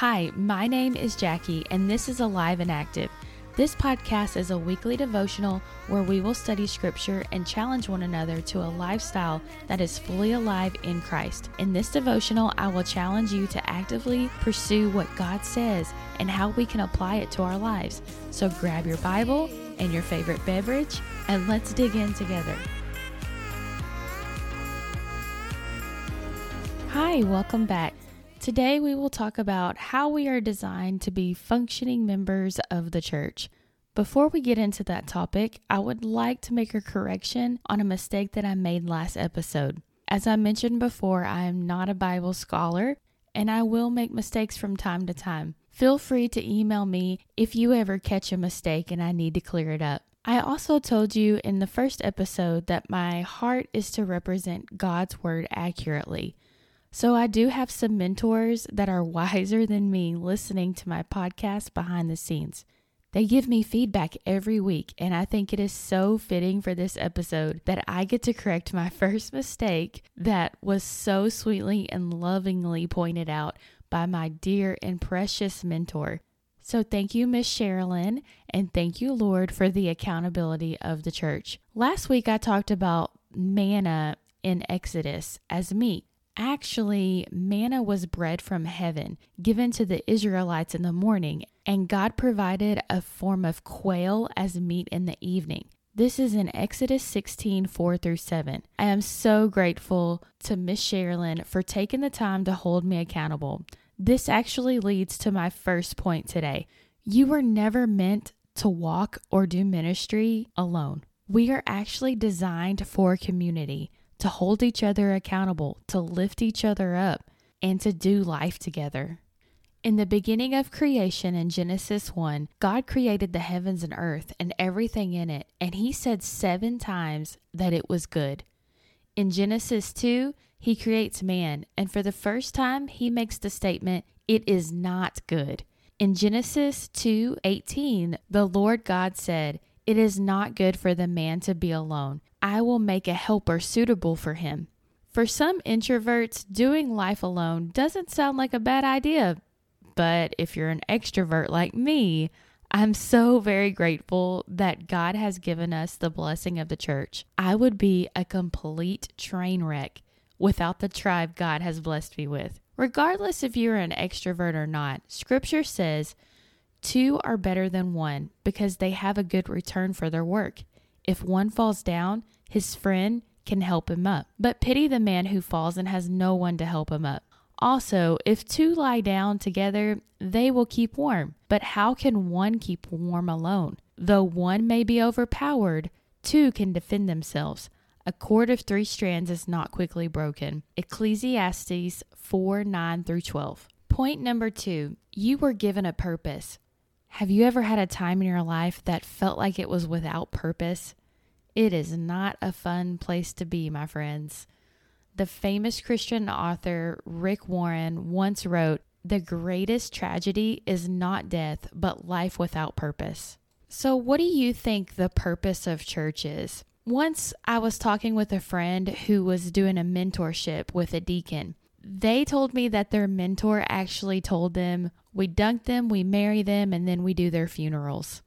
Hi, my name is Jackie, and this is Alive and Active. This podcast is a weekly devotional where we will study scripture and challenge one another to a lifestyle that is fully alive in Christ. In this devotional, I will challenge you to actively pursue what God says and how we can apply it to our lives. So grab your Bible and your favorite beverage, and let's dig in together. Hi, welcome back. Today, we will talk about how we are designed to be functioning members of the church. Before we get into that topic, I would like to make a correction on a mistake that I made last episode. As I mentioned before, I am not a Bible scholar and I will make mistakes from time to time. Feel free to email me if you ever catch a mistake and I need to clear it up. I also told you in the first episode that my heart is to represent God's Word accurately. So I do have some mentors that are wiser than me listening to my podcast behind the scenes. They give me feedback every week, and I think it is so fitting for this episode that I get to correct my first mistake that was so sweetly and lovingly pointed out by my dear and precious mentor. So, thank you, Miss Sherilyn, and thank you, Lord, for the accountability of the church. Last week, I talked about manna in Exodus as meat. Actually, manna was bread from heaven given to the Israelites in the morning, and God provided a form of quail as meat in the evening. This is in Exodus 16 4 through 7. I am so grateful to Miss Sherilyn for taking the time to hold me accountable. This actually leads to my first point today. You were never meant to walk or do ministry alone. We are actually designed for community to hold each other accountable, to lift each other up, and to do life together. In the beginning of creation in Genesis 1, God created the heavens and earth and everything in it, and He said seven times that it was good. In Genesis 2, He creates man, and for the first time, He makes the statement, It is not good. In Genesis 2 18, the Lord God said, It is not good for the man to be alone. I will make a helper suitable for him. For some introverts, doing life alone doesn't sound like a bad idea. But if you're an extrovert like me, I'm so very grateful that God has given us the blessing of the church. I would be a complete train wreck without the tribe God has blessed me with. Regardless if you're an extrovert or not, scripture says two are better than one because they have a good return for their work. If one falls down, his friend can help him up. But pity the man who falls and has no one to help him up. Also, if two lie down together, they will keep warm. But how can one keep warm alone? Though one may be overpowered, two can defend themselves. A cord of three strands is not quickly broken. Ecclesiastes 4 9 through 12. Point number two you were given a purpose. Have you ever had a time in your life that felt like it was without purpose? It is not a fun place to be, my friends. The famous Christian author Rick Warren once wrote, The greatest tragedy is not death, but life without purpose. So, what do you think the purpose of church is? Once I was talking with a friend who was doing a mentorship with a deacon. They told me that their mentor actually told them, We dunk them, we marry them, and then we do their funerals.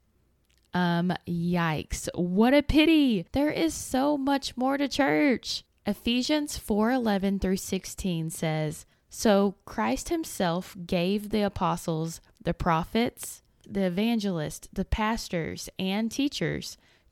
Um, yikes. What a pity. There is so much more to church. Ephesians 4:11 through 16 says, "So Christ himself gave the apostles, the prophets, the evangelists, the pastors, and teachers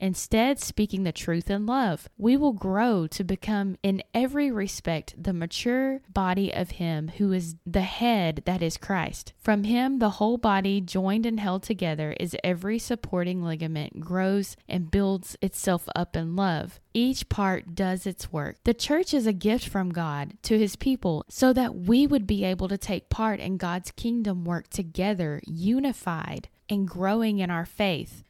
Instead, speaking the truth in love, we will grow to become, in every respect, the mature body of Him who is the head that is Christ. From Him, the whole body, joined and held together, is every supporting ligament, grows and builds itself up in love. Each part does its work. The church is a gift from God to His people so that we would be able to take part in God's kingdom work together, unified, and growing in our faith.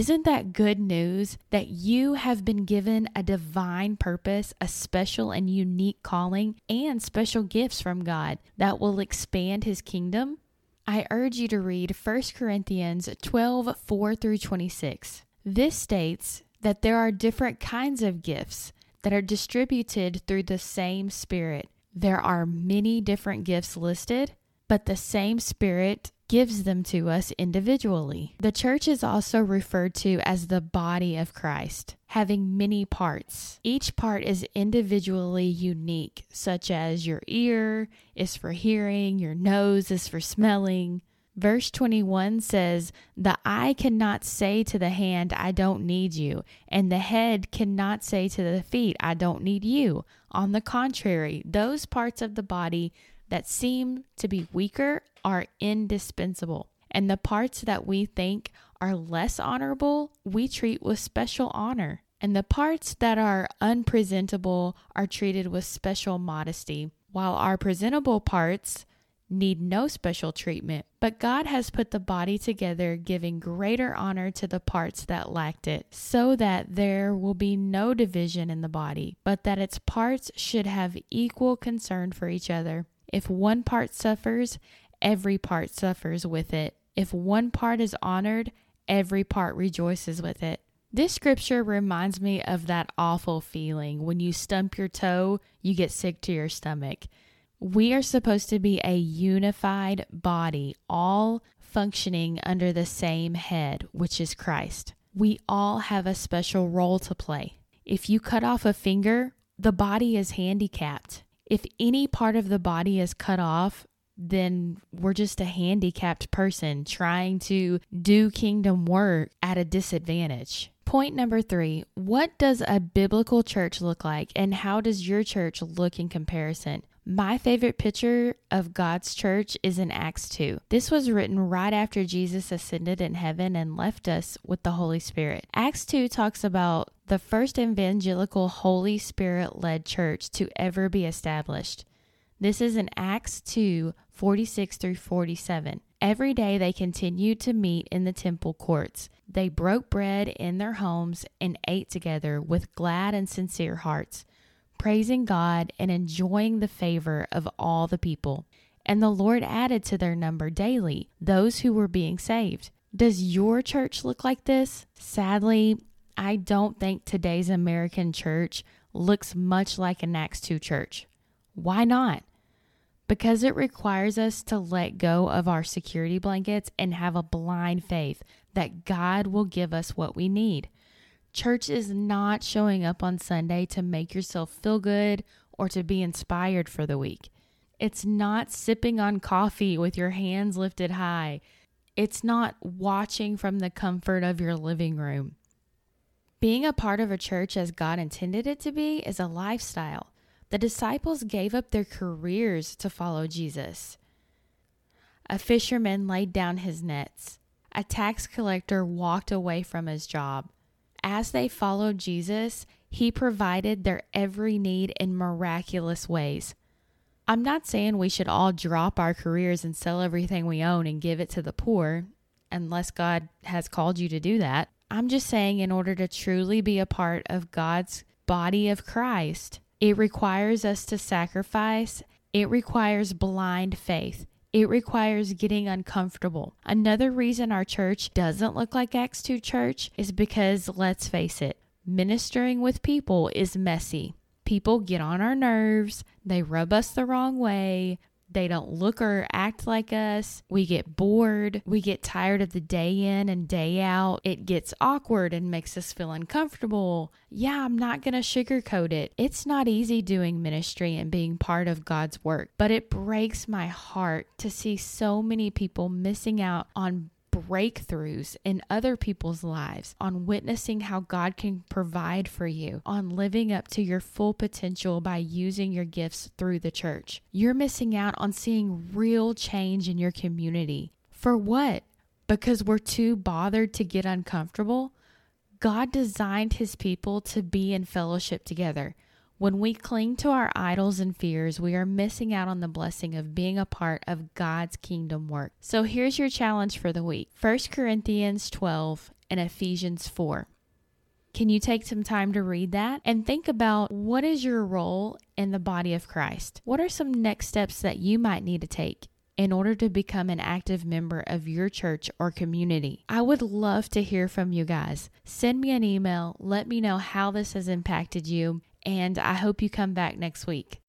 Isn't that good news that you have been given a divine purpose, a special and unique calling, and special gifts from God that will expand his kingdom? I urge you to read 1 Corinthians 12 4 through 26. This states that there are different kinds of gifts that are distributed through the same Spirit. There are many different gifts listed, but the same Spirit gives them to us individually. The church is also referred to as the body of Christ, having many parts. Each part is individually unique, such as your ear is for hearing, your nose is for smelling. Verse 21 says, The eye cannot say to the hand, I don't need you, and the head cannot say to the feet, I don't need you. On the contrary, those parts of the body that seem to be weaker are indispensable. And the parts that we think are less honorable, we treat with special honor. And the parts that are unpresentable are treated with special modesty, while our presentable parts need no special treatment. But God has put the body together, giving greater honor to the parts that lacked it, so that there will be no division in the body, but that its parts should have equal concern for each other. If one part suffers, every part suffers with it. If one part is honored, every part rejoices with it. This scripture reminds me of that awful feeling when you stump your toe, you get sick to your stomach. We are supposed to be a unified body, all functioning under the same head, which is Christ. We all have a special role to play. If you cut off a finger, the body is handicapped if any part of the body is cut off, then we're just a handicapped person trying to do kingdom work at a disadvantage. Point number three What does a biblical church look like, and how does your church look in comparison? My favorite picture of God's church is in Acts 2. This was written right after Jesus ascended in heaven and left us with the Holy Spirit. Acts 2 talks about the first evangelical Holy Spirit led church to ever be established. This is in Acts 2 46 through 47. Every day they continued to meet in the temple courts. They broke bread in their homes and ate together with glad and sincere hearts praising God and enjoying the favor of all the people. And the Lord added to their number daily those who were being saved. Does your church look like this? Sadly, I don't think today's American church looks much like an Acts 2 church. Why not? Because it requires us to let go of our security blankets and have a blind faith that God will give us what we need. Church is not showing up on Sunday to make yourself feel good or to be inspired for the week. It's not sipping on coffee with your hands lifted high. It's not watching from the comfort of your living room. Being a part of a church as God intended it to be is a lifestyle. The disciples gave up their careers to follow Jesus. A fisherman laid down his nets. A tax collector walked away from his job as they followed Jesus, he provided their every need in miraculous ways. I'm not saying we should all drop our careers and sell everything we own and give it to the poor, unless God has called you to do that. I'm just saying, in order to truly be a part of God's body of Christ, it requires us to sacrifice, it requires blind faith. It requires getting uncomfortable. Another reason our church doesn't look like Acts 2 Church is because, let's face it, ministering with people is messy. People get on our nerves, they rub us the wrong way, they don't look or act like us. We get bored. We get tired of the day in and day out. It gets awkward and makes us feel uncomfortable. Yeah, I'm not going to sugarcoat it. It's not easy doing ministry and being part of God's work, but it breaks my heart to see so many people missing out on breakthroughs in other people's lives, on witnessing how God can provide for you, on living up to your full potential by using your gifts through the church. You're missing out on seeing real change in your community. For what? Because we're too bothered to get uncomfortable? God designed his people to be in fellowship together. When we cling to our idols and fears, we are missing out on the blessing of being a part of God's kingdom work. So here's your challenge for the week 1 Corinthians 12 and Ephesians 4. Can you take some time to read that and think about what is your role in the body of Christ? What are some next steps that you might need to take? in order to become an active member of your church or community. I would love to hear from you guys. Send me an email, let me know how this has impacted you, and I hope you come back next week.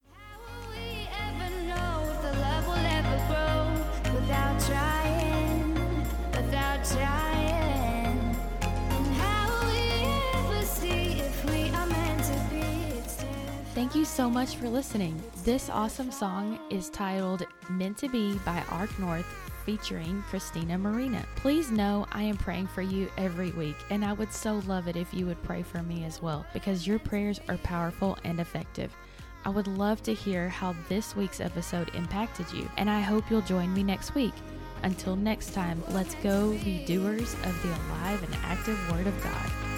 Thank you so much for listening. This awesome song is titled Meant to Be by Arc North featuring Christina Marina. Please know I am praying for you every week, and I would so love it if you would pray for me as well because your prayers are powerful and effective. I would love to hear how this week's episode impacted you, and I hope you'll join me next week. Until next time, let's go be doers of the alive and active Word of God.